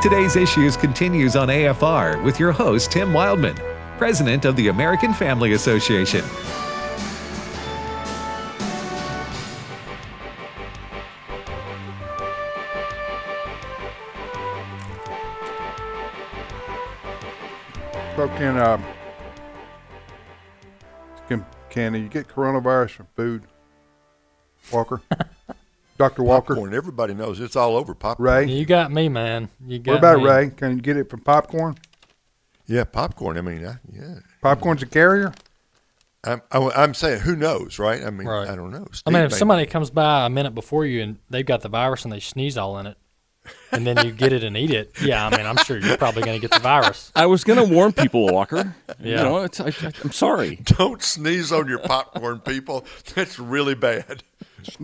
Today's Issues continues on AFR with your host, Tim Wildmon, President of the American Family Association. So can uh, can can you get coronavirus from food? Walker, Doctor Walker, Popcorn. Everybody knows it's all over popcorn. Ray. You got me, man. You got What about me. Ray? Can you get it from popcorn? Yeah, popcorn. I mean, I, yeah. Popcorn's a carrier. I'm, I'm, I'm saying, who knows, right? I mean, Right. I don't know. I mean, if may- somebody comes by a minute before you and they've got the virus and they sneeze all in it, and then you get it and eat it, yeah, I mean, I'm sure you're probably going to get the virus. I was going to warn people, Walker. You Yeah. know, it's, I, I, I'm sorry. don't sneeze on your popcorn, people. That's really bad.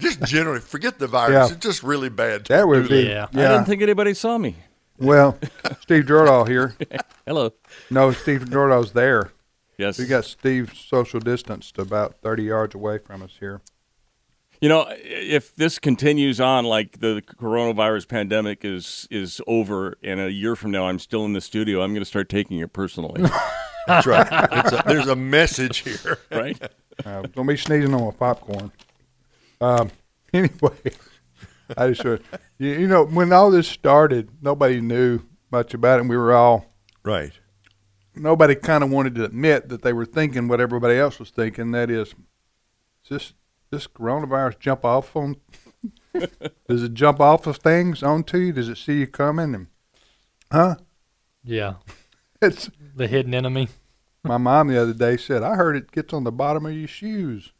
just generally, forget the virus. Yeah. It's just really bad. That would be Yeah. I didn't think anybody saw me. well, Steve Jordahl here. Hello. No, Steve Jordahl's there. Yes. We got Steve social distanced about thirty yards away from us here. You know, if this continues on like the coronavirus pandemic is is over, and a year from now I'm still in the studio, I'm going to start taking it personally, That's right. It's a, there's a message here. right? Uh, don't be sneezing on my popcorn. Um, anyway, I just you, you know when all this started, nobody knew much about it. and We were all Right. nobody kind of wanted to admit that they were thinking what everybody else was thinking. That is, does this this coronavirus jump off on? does it jump off of things onto you? Does it see you coming? And huh? Yeah, It's the hidden enemy. My mom the other day said I heard it gets on the bottom of your shoes.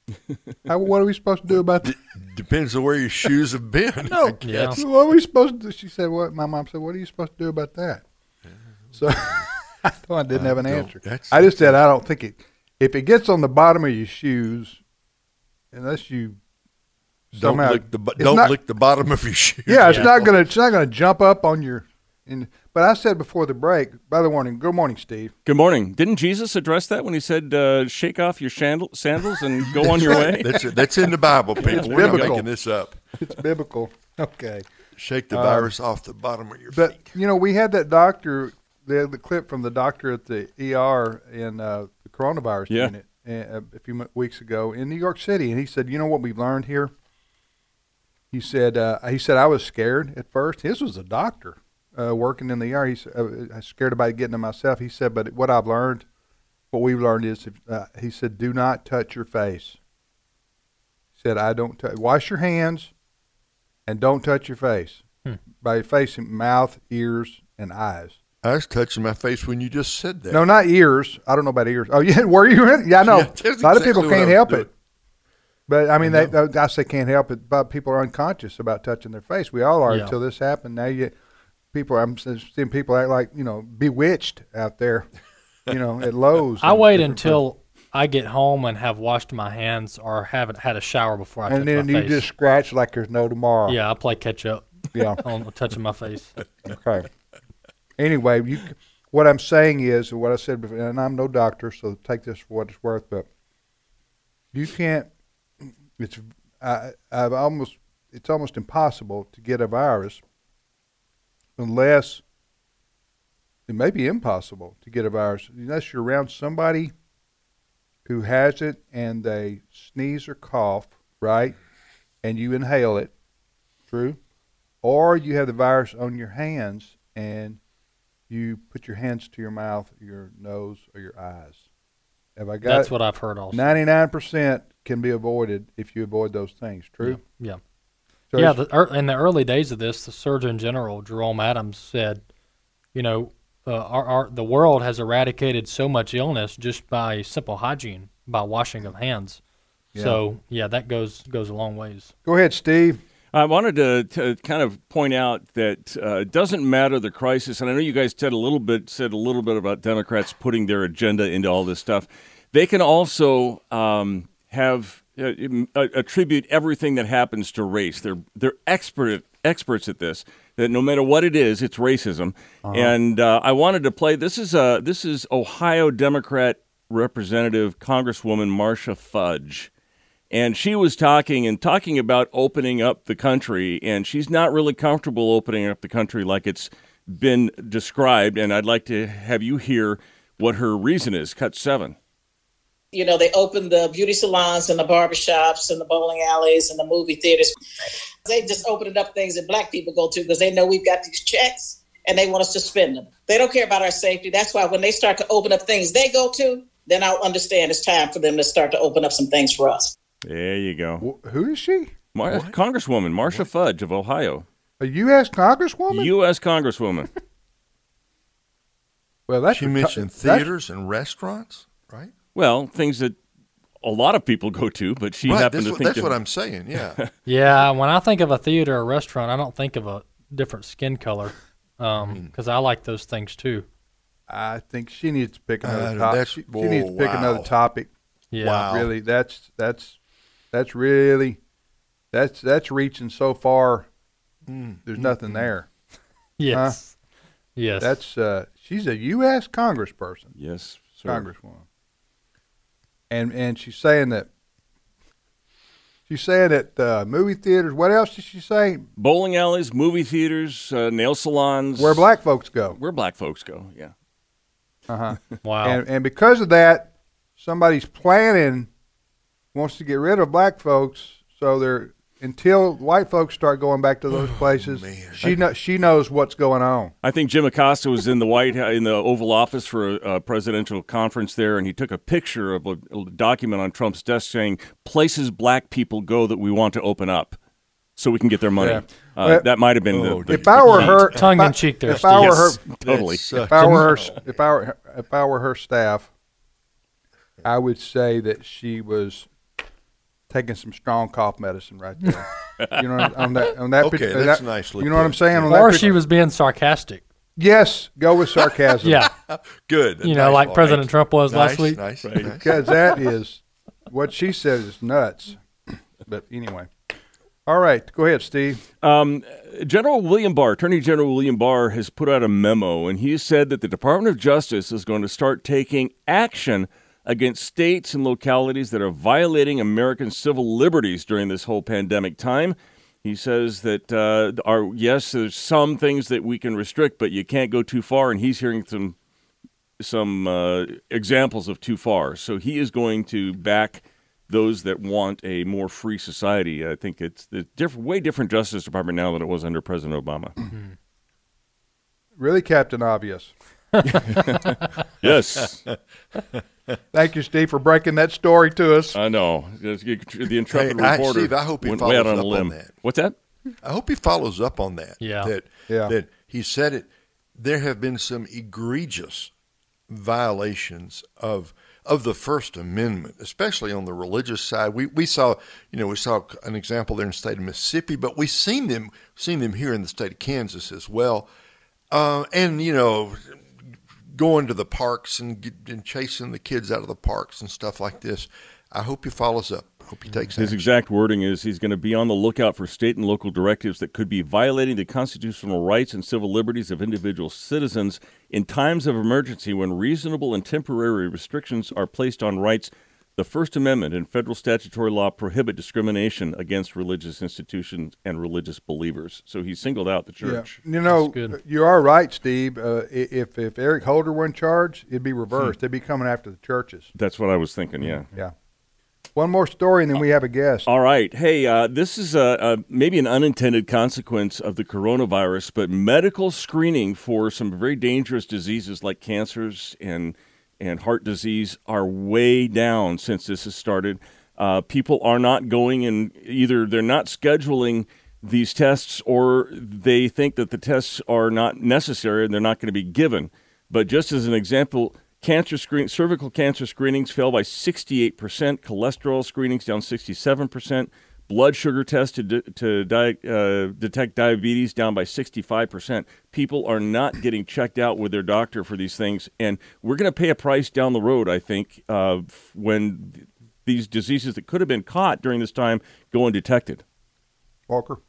How, what are we supposed to do about that? Depends on where your shoes have been. No, Yeah. guess. What are we supposed to do? She said, "What?" My mom said, "What are you supposed to do about that?" So I thought I didn't have an answer. I just said I don't think it. If it gets on the bottom of your shoes, unless you Don't somehow, lick the don't not- lick the bottom of your shoe. yeah, it's Yeah. not gonna it's not gonna jump up on your. In, but I said before the break. By the morning, good morning, Steve. Good morning. Didn't Jesus address that when he said, uh, "Shake off your shandal- sandals and go on your way"? That's that's in the Bible, people. We're not biblical. making this up. It's biblical. Okay. Shake the Um, virus off the bottom of your But feet. you know, we had that doctor, the the clip from the doctor at the ER in uh, the coronavirus Yeah. unit uh, a few weeks ago in New York City, and he said, "You know what we've learned here?" He said, uh, "He said I was scared at first. His was a doctor uh, working in the ER. He said, uh, I scared about getting it myself. He said, but what I've learned, what we've learned is, uh, he said, do not touch your face. He said, I don't touch. Wash your hands, and don't touch your face. Hmm. By your face, mouth, ears, and eyes. I was touching my face when you just said that. No, not ears. I don't know about ears. Oh, yeah, were you in? Yeah, I know. Yeah, a lot of people can't help doing. it. But I mean, I they, I say can't help it, but people are unconscious about touching their face. We all are Yeah. until this happened. Now you, people, I'm seeing people act like you know bewitched out there, you know, at Lowe's. I wait until I get home and have washed my hands or haven't had a shower before I places. and then you face. just scratch like there's no tomorrow. yeah, I play catch up yeah. on touching my face. Okay. Anyway, you, what I'm saying is what I said before, and I'm no doctor, so take this for what it's worth. But you can't. It's I, I've almost. It's almost impossible to get a virus unless it may be impossible to get a virus unless you're around somebody who has it and they sneeze or cough, right, and you inhale it. True or you have the virus on your hands and you put your hands to your mouth, your nose, or your eyes. Have I got That's it? what I've heard also. Ninety-nine percent can be avoided if you avoid those things. True. Yeah. So yeah, the, er, in the early days of this, the Surgeon General Jerome Adams said, you know, uh, our, our the world has eradicated so much illness just by simple hygiene, by washing of hands. Yeah. So yeah, that goes goes a long ways. Go ahead, Steve. I wanted to, to kind of point out that uh, it doesn't matter the crisis, and I know you guys said a little bit said a little bit about Democrats putting their agenda into all this stuff. They can also um, have im- attribute everything that happens to race. They're they're expert experts at this. That no matter what it is, it's racism. And uh, I wanted to play. This is uh, this is Ohio Democrat Representative Congresswoman Marcia Fudge. And she was talking and talking about opening up the country, and she's not really comfortable opening up the country like it's been described. And I'd like to have you hear what her reason is. Cut seven. You know, they opened the beauty salons and the barbershops and the bowling alleys and the movie theaters. They just opening up things that black people go to because they know we've got these checks and they want us to spend them. They don't care about our safety. That's why when they start to open up things they go to, then I'll understand it's time for them to start to open up some things for us. There you go. Wh- Who is she? Mar- Congresswoman Marcia Fudge of Ohio, A U.S. Congresswoman? U.S. Congresswoman. well, that's She mentioned that's- theaters and restaurants, right? Well, things that a lot of people go to, but she right. happened to what, think that's of what I'm saying. Yeah. Yeah, when I think of a theater or restaurant, I don't think of a different skin color Mm. because I like those things too. I think she needs to pick another Uh, topic. She, she needs to whoa, pick another topic. Yeah. Wow. Really, that's that's that's really that's that's reaching so far. Mm. There's nothing there. Yes. Yes. That's uh, she's a U.S. Congressperson, Yes, sir. Congresswoman, and and she's saying that she's saying that uh, movie theaters. What else did she say? Bowling alleys, movie theaters, uh, nail salons. Where black folks go. where black folks go. Yeah. Uh huh. wow. And and because of that, somebody's planning wants to get rid of black folks, so they're until white folks start going back to those places. man. she know, she knows what's going on. I think Jim Acosta was in the White in the Oval Office for a, a presidential conference there, and he took a picture of a, a document on Trump's desk saying places black people go that we want to open up, so we can get their money. Yeah. Uh, Well, that might have been oh, the, the If I were her, Tongue if in cheek there, If I were her, Yes, totally. If I were her, if I were if I were her staff, I would say that she was taking some strong cough medicine right there. you know, on that on that. Okay, pic- that's that- nicely You know what I'm put. saying? On or pic- she was being sarcastic. Yes, go with sarcasm. Yeah. Good. You know, like one. President Trump was nice, last week. Nice, Right. because that is what she says is nuts. But anyway, all right, go ahead, Steve. Um, General William Barr, Attorney General William Barr, has put out a memo, and he said that the Department of Justice is going to start taking action against states and localities that are violating American civil liberties during this whole pandemic time. He says that uh, are yes, there's some things that we can restrict, but you can't go too far, and he's hearing some some uh, examples of too far. So he is going to back those that want a more free society. I think it's the different, way different Justice Department now than it was under President Obama. Really, Captain Obvious. yes, Thank you, Steve, for breaking that story to us. I know. The intrepid Hey, I- reporter Steve, I hope he went follows on a up on that. What's that? I hope he follows up on that. Yeah. That Yeah. that he said it. There have been some egregious violations of of the First Amendment, especially on the religious side. We we saw, you know, we saw an example there in the state of Mississippi, but we've seen them seen them here in the state of Kansas as well. Uh, and you know, going to the parks and, get- and chasing the kids out of the parks and stuff like this. I hope he follows up. I hope he mm-hmm. takes His action. exact wording is he's going to be on the lookout for state and local directives that could be violating the constitutional rights and civil liberties of individual citizens in times of emergency when reasonable and temporary restrictions are placed on rights. The First Amendment and federal statutory law prohibit discrimination against religious institutions and religious believers. So he singled out the church. You know, you are right, Steve. Uh, if if Eric Holder were in charge, it'd be reversed. They'd be coming after the churches. That's what I was thinking, yeah. Yeah. One more story, and then we have a guest. All right. Hey, uh, this is a, a, maybe an unintended consequence of the coronavirus, but medical screening for some very dangerous diseases like cancers and and heart disease are way down since this has started. Uh, people are not going and either they're not scheduling these tests or they think that the tests are not necessary and they're not going to be given. But just as an example, cancer screen, cervical cancer screenings fell by 68%, cholesterol screenings down 67%, blood sugar test to, de- to di- uh, detect diabetes down by 65%. People are not getting checked out with their doctor for these things, and we're going to pay a price down the road, I think, uh, when th- these diseases that could have been caught during this time go undetected. Walker.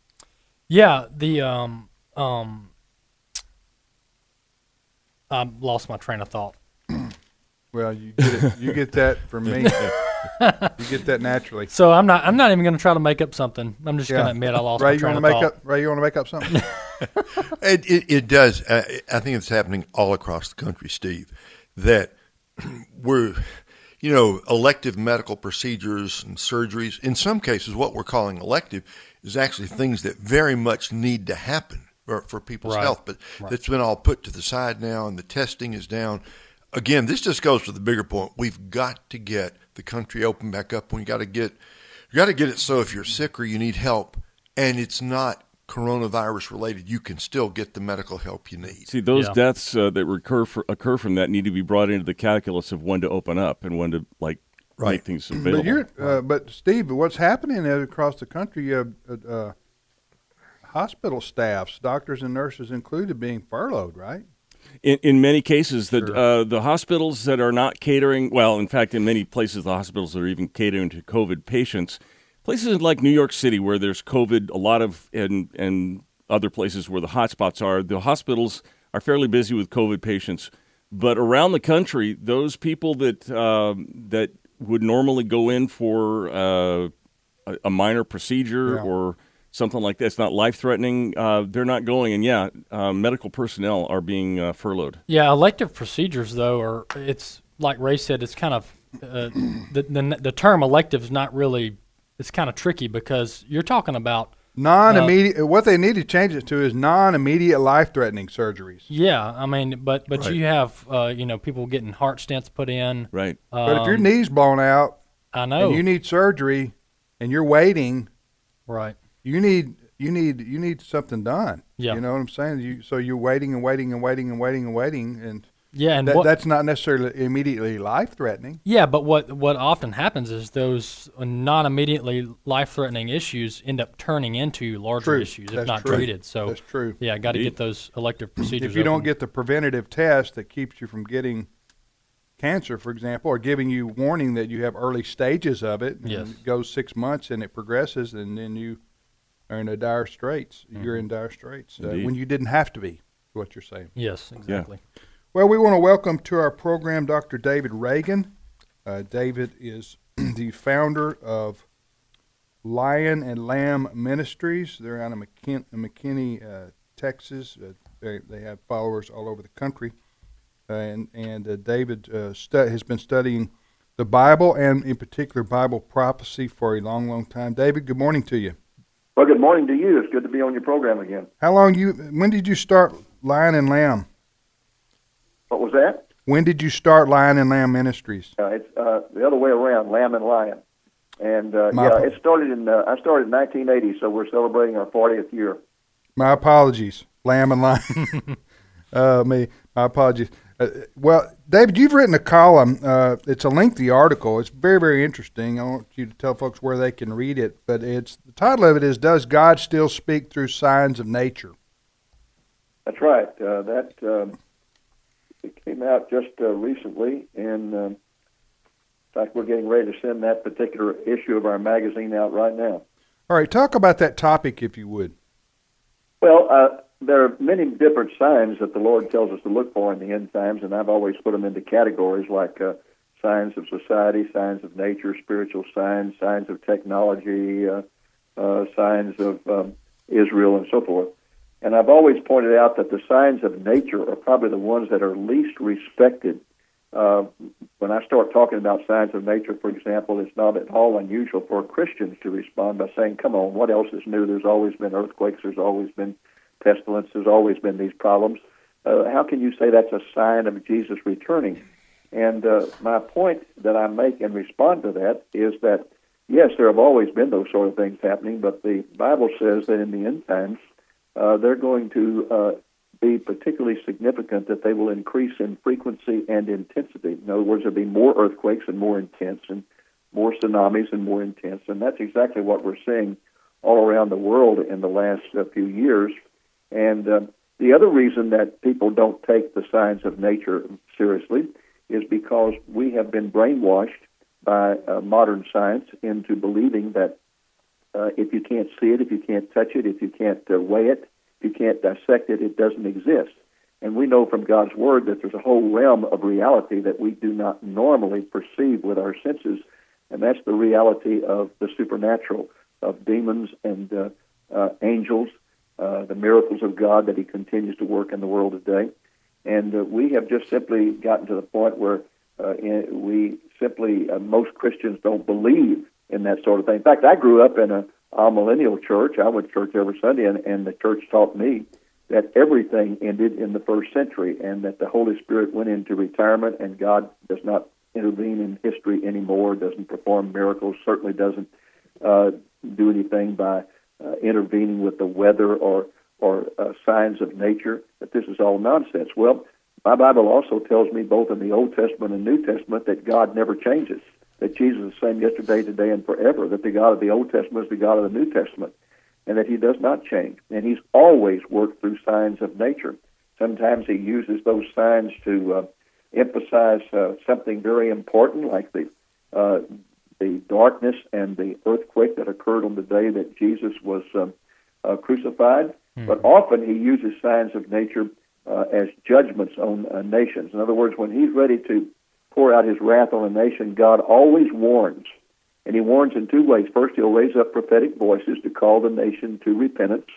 Yeah, the um um I lost my train of thought. Well, you get it, you get that from me. you get that naturally. So I'm not. I'm not even going to try to make up something. I'm just Yeah. going to admit I lost Ray, my you want to make thought. up? Ray, you want to make up something? It, it, it does. Uh, I think it's happening all across the country, Steve. That we're, you know, elective medical procedures and surgeries. In some cases, what we're calling elective is actually things that very much need to happen for, for people's Right. health, but that's been all put to the side now, and the testing is down. Again, this just goes to the bigger point. We've got to get the country open back up. We got to get, you got to get it so if you're sick or you need help, and it's not coronavirus related, you can still get the medical help you need. See, those Yeah. deaths uh, that recur for, occur from that need to be brought into the calculus of when to open up and when to like make Right. things available. But you're, uh, but Steve, what's happening across the country? Uh, uh, hospital staffs, doctors and nurses included, being furloughed, right? In, in many cases, the Sure. uh, the hospitals that are not catering, well, in fact, in many places, the hospitals are even catering to COVID patients. Places like New York City, where there's COVID, a lot of, and and other places where the hotspots are, the hospitals are fairly busy with COVID patients. But around the country, those people that um, that would normally go in for uh, a, a minor procedure Yeah. or something like that, it's not life threatening. Uh, they're not going, and yeah, uh, medical personnel are being uh, furloughed. Yeah, elective procedures though are it's like Ray said. It's kind of uh, the, the the term elective is not really. It's kind of tricky because you're talking about Non-immediate. what they need to change it to is non-immediate life-threatening surgeries. yeah. I mean, but but Right. you have uh, you know people getting heart stents put in. Right. But if your Um, knee's blown out I know and you need surgery, and you're waiting, right. You need you need you need something done. Yeah. You know what I'm saying? You so you're waiting and waiting and waiting and waiting and waiting, and Yeah, and that, what, that's not necessarily immediately life-threatening. Yeah, but what what often happens is those non immediately life threatening issues end up turning into larger True. issues if That's not true. treated. So That's true. yeah, got to get those elective procedures. If you don't get the preventative test that keeps you from getting cancer, for example, or giving you warning that you have early stages of it, and Yes. it goes six months and it progresses, and then you are in a dire straits. You're in dire straits uh, when you didn't have to be. What you're saying. yes, exactly. Well, we want to welcome to our program Dr. David Reagan. Uh, David is the founder of Lion and Lamb Ministries. They're out of McKin- McKinney, uh, Texas. Uh, they, they have followers all over the country. Uh, and and uh, David uh, stu- has been studying the Bible and, in particular, Bible prophecy for a long, long time. David, good morning to you. Well, good morning to you. It's good to be on your program again. How long you? When did you start Lion and Lamb? What was that? When did you start Lion and Lamb Ministries? Uh, it's uh, the other way around, Lamb and Lion. And uh, yeah, it started in uh, I started in 1980, so we're celebrating our 40th year. My apologies, Lamb and Lion. uh, me, my apologies. Uh, well, David, you've written a column. Uh, it's a lengthy article. It's very, very interesting. I want you to tell folks where they can read it. But it's the title of it is "Does God Still Speak Through Signs of Nature?" That's right. Uh, that um, it came out just uh, recently, and um, in fact, we're getting ready to send that particular issue of our magazine out right now. All right, talk about that topic if you would. Well, uh, there are many different signs that the Lord tells us to look for in the end times, and I've always put them into categories like uh, signs of society, signs of nature, spiritual signs, signs of technology, uh, uh, signs of um, Israel, and so forth. And I've always pointed out that the signs of nature are probably the ones that are least respected. Uh, when I start talking about signs of nature, for example, it's not at all unusual for Christians to respond by saying, Come on, what else is new? There's always been earthquakes, there's always been pestilence, there's always been these problems. Uh, how can you say that's a sign of Jesus returning? And uh, my point that I make in response to that is that, yes, there have always been those sort of things happening, but the Bible says that in the end times, uh, they're going to uh, be particularly significant that they will increase in frequency and intensity. In other words, there'll be more earthquakes and more intense, and more tsunamis and more intense. And that's exactly what we're seeing all around the world in the last uh, few years. And uh, the other reason that people don't take the signs of nature seriously is because we have been brainwashed by uh, modern science into believing that uh, if you can't see it, if you can't touch it, if you can't uh, weigh it, if you can't dissect it, it doesn't exist. And we know from God's Word that there's a whole realm of reality that we do not normally perceive with our senses and that's the reality of the supernatural, of demons and uh, uh, angels, uh, the miracles of God that He continues to work in the world today. And uh, we have just simply gotten to the point where uh, in, we simply, uh, most Christians don't believe in that sort of thing. In fact, I grew up in a, a millennial church. I went to church every Sunday, and, and the church taught me that everything ended in the first century and that the Holy Spirit went into retirement and God does not intervene in history anymore, doesn't perform miracles, certainly doesn't uh, do anything by uh, intervening with the weather or or uh, signs of nature. That this is all nonsense. Well, my Bible also tells me both in the Old Testament and New Testament that God never changes. That Jesus is the same yesterday, today, and forever. That the God of the Old Testament is the God of the New Testament, and that He does not change. And He's always worked through signs of nature. Sometimes He uses those signs to uh, emphasize uh, something very important, like the uh, the darkness and the earthquake that occurred on the day that Jesus was um, uh, crucified. Mm-hmm. But often he uses signs of nature uh, as judgments on uh, nations. In other words, when he's ready to pour out his wrath on a nation, God always warns. And he warns in two ways. First, he'll raise up prophetic voices to call the nation to repentance.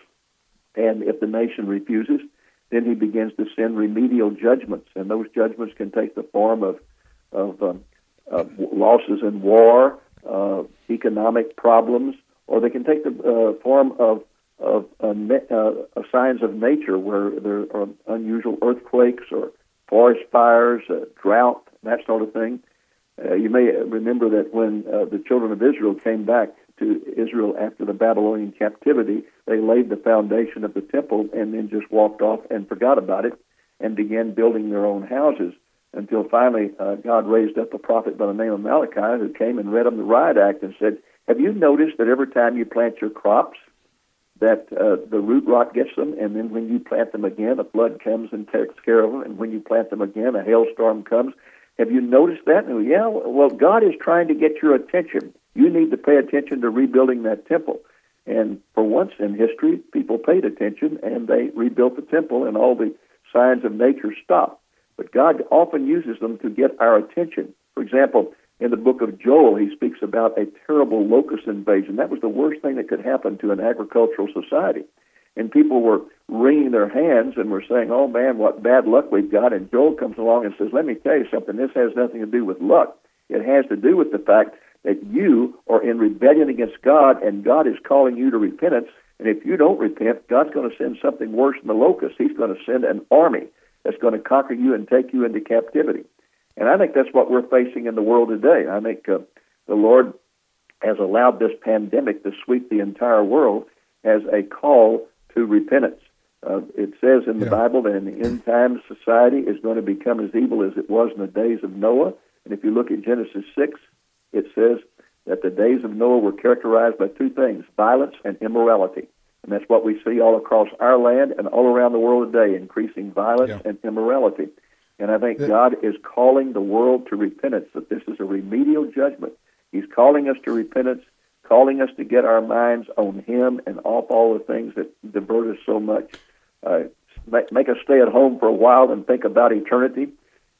And if the nation refuses, then he begins to send remedial judgments. And those judgments can take the form of, of um, uh, losses in war, uh, economic problems, or they can take the uh, form of of uh, uh, signs of nature where there are unusual earthquakes or forest fires, drought, that sort of thing. You may remember that when the children of Israel came back to Israel after the Babylonian captivity, they laid the foundation of the temple and then just walked off and forgot about it and began building their own houses until finally uh, God raised up a prophet by the name of Malachi who came and read them the Riot Act and said, Have you noticed that every time you plant your crops, that uh, the root rot gets them, and then when you plant them again, a flood comes and takes care of them, and when you plant them again, a hailstorm comes. Have you noticed that? And, yeah, well, God is trying to get your attention. You need to pay attention to rebuilding that temple. And for once in history, people paid attention and they rebuilt the temple, and all the signs of nature stopped. But God often uses them to get our attention. For example, in the book of Joel, he speaks about a terrible locust invasion. That was the worst thing that could happen to an agricultural society. And people were wringing their hands and were saying, Oh man, what bad luck we've got. And Joel comes along and says, Let me tell you something. This has nothing to do with luck. It has to do with the fact that you are in rebellion against God and God is calling you to repentance. And if you don't repent, God's going to send something worse than the locust. He's going to send an army that's going to conquer you and take you into captivity. And I think that's what we're facing in the world today. I think uh, the Lord has allowed this pandemic to sweep the entire world as a call to repentance. Uh, it says in the yeah. Bible that in the end times society is going to become as evil as it was in the days of Noah. And if you look at Genesis 6, it says that the days of Noah were characterized by two things violence and immorality. And that's what we see all across our land and all around the world today increasing violence yeah. and immorality. And I think God is calling the world to repentance, that this is a remedial judgment. He's calling us to repentance, calling us to get our minds on Him and off all the things that divert us so much. Uh, make us stay at home for a while and think about eternity,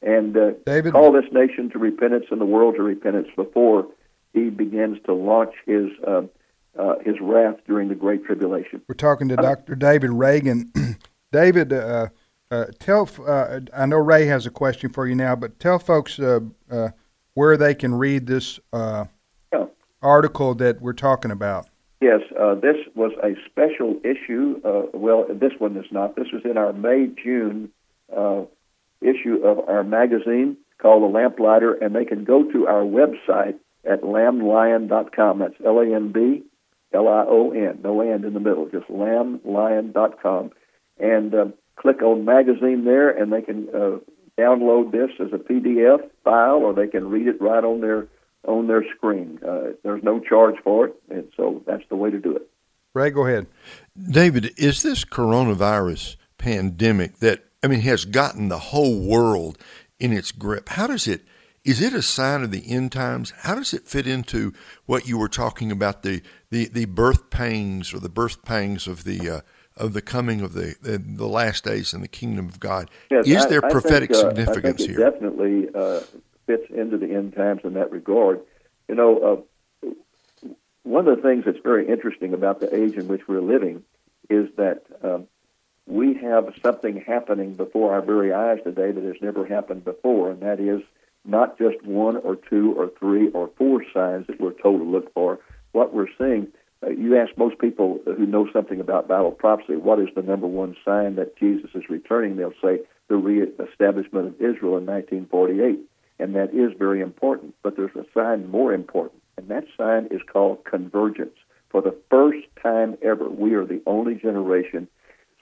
and uh, David, call this nation to repentance and the world to repentance before He begins to launch His uh, uh, His wrath during the Great Tribulation. We're talking to Dr. David Reagan. David. Uh, uh, tell, uh, I know Ray has a question for you now, but tell folks uh, uh where they can read this uh, yeah. article that we're talking about. Yes, uh, this was a special issue. well, this one is not. This was in our May June issue of our magazine called The Lamplighter, and they can go to our website at lamblion.com. That's L A M B L I O N, no and in the middle, just lamblion.com. And um, click on magazine there, and they can uh, download this as a PDF file, or they can read it right on their on their screen. Uh, there's no charge for it, and so that's the way to do it. Ray, go ahead. David, is this coronavirus pandemic that I mean has gotten the whole world in its grip? How does it? Is it a sign of the end times? How does it fit into what you were talking about the the, the birth pangs or the birth pangs of the uh, of the coming of the the, the last days in the kingdom of God. Yes, Is there I, prophetic I think, uh, significance I think here? Definitely uh, fits into the end times in that regard. You know, uh, one of the things that's very interesting about the age in which we're living is that um, we have something happening before our very eyes today that has never happened before, and that is not just one or two or three or four signs that we're told to look for. What we're seeing, uh, you ask most people who know something about Bible prophecy, what is the number one sign that Jesus is returning? They'll say the reestablishment of Israel in 1948, and that is very important. But there's a sign more important, and that sign is called convergence. For the first time ever, we are the only generation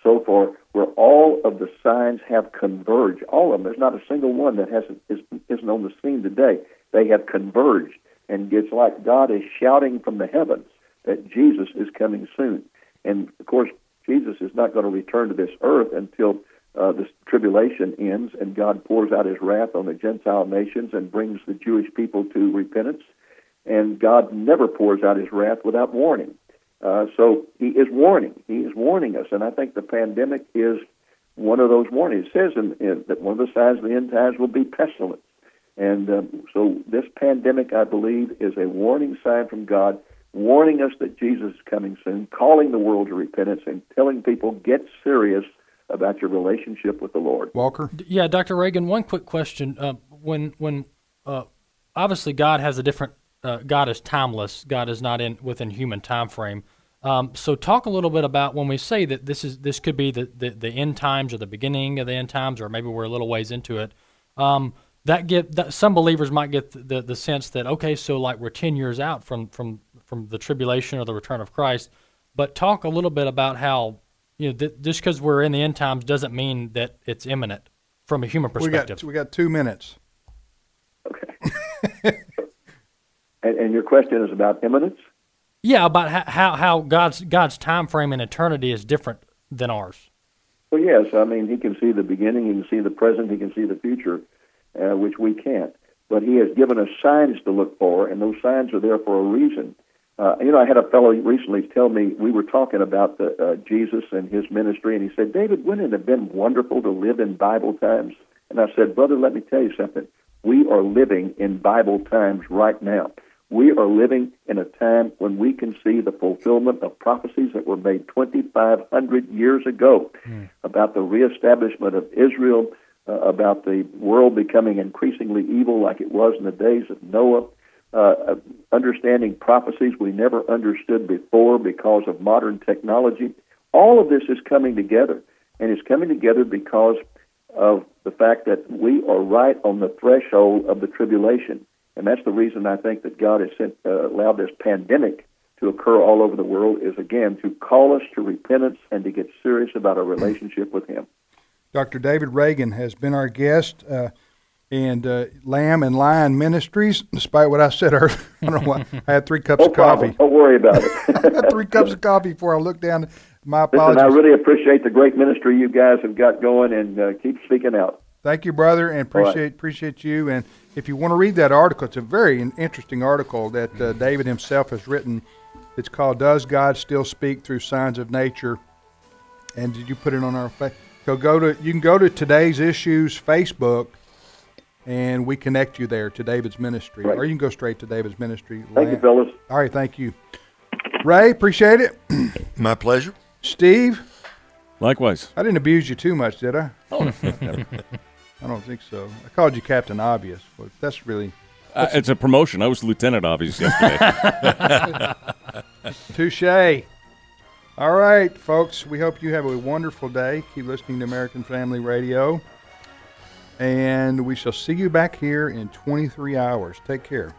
so far where all of the signs have converged. All of them. There's not a single one that hasn't is, isn't on the scene today. They have converged, and it's like God is shouting from the heavens that Jesus is coming soon. And of course, Jesus is not going to return to this earth until uh, this tribulation ends and God pours out His wrath on the Gentile nations and brings the Jewish people to repentance. And God never pours out His wrath without warning. Uh, so he is warning. He is warning us, and I think the pandemic is one of those warnings. It says in, in, that one of the signs of the end times will be pestilence, and um, so this pandemic, I believe, is a warning sign from God, warning us that Jesus is coming soon, calling the world to repentance, and telling people get serious about your relationship with the Lord. Walker, Yeah, Dr. Reagan. One quick question: uh, when when uh, obviously God has a different uh, God is timeless. God is not in within human time frame. Um, so talk a little bit about when we say that this is this could be the, the, the end times or the beginning of the end times, or maybe we're a little ways into it. Um, that get that some believers might get the, the sense that okay, so like we're ten years out from from from the tribulation or the return of Christ. But talk a little bit about how you know th- just because we're in the end times doesn't mean that it's imminent from a human perspective. we perspective. got we got two minutes. And, and your question is about imminence. Yeah, about how, how, God's God's time frame in eternity is different than ours. Well, yes. I mean, he can see the beginning, he can see the present, he can see the future, uh, which we can't. But he has given us signs to look for, and those signs are there for a reason. Uh, you know, I had a fellow recently tell me we were talking about the, uh, Jesus and his ministry, and he said, "David, wouldn't it have been wonderful to live in Bible times?" And I said, "Brother, let me tell you something. We are living in Bible times right now. We are living in a time when we can see the fulfillment of prophecies that were made 2,500 years ago about the reestablishment of Israel, uh, about the world becoming increasingly evil like it was in the days of Noah, uh, uh, understanding prophecies we never understood before because of modern technology. All of this is coming together, and it's coming together because of the fact that we are right on the threshold of the tribulation. And that's the reason I think that God has sent, uh, allowed this pandemic to occur all over the world is again to call us to repentance and to get serious about our relationship with Him. Dr. David Reagan has been our guest, uh, and uh, Lamb and Lion Ministries. Despite what I said earlier, I don't know why I had three cups No of problem. coffee. Don't worry about it. I had three cups of coffee before I looked down. My Listen, apologies. I really appreciate the great ministry you guys have got going, and uh, keep speaking out. Thank you, brother, and All right. appreciate appreciate you. And if you want to read that article, it's a very interesting article that uh, David himself has written. It's called "Does God Still Speak Through Signs of Nature?" And did you put it on our? Fa- so go to you can go to today's issues Facebook, and we connect you there to David's ministry, Right. or you can go straight to David's ministry. Thank you, Lam- fellas. All right, thank you, Ray. Appreciate it. My pleasure. Steve, Likewise. I didn't abuse you too much, did I? Oh, never. I don't think so. I called you Captain Obvious, but that's really Uh, it's a promotion. I was Lieutenant Obvious yesterday. Touche. All right, folks. We hope you have a wonderful day. Keep listening to American Family Radio. And we shall see you back here in 23 hours. Take care.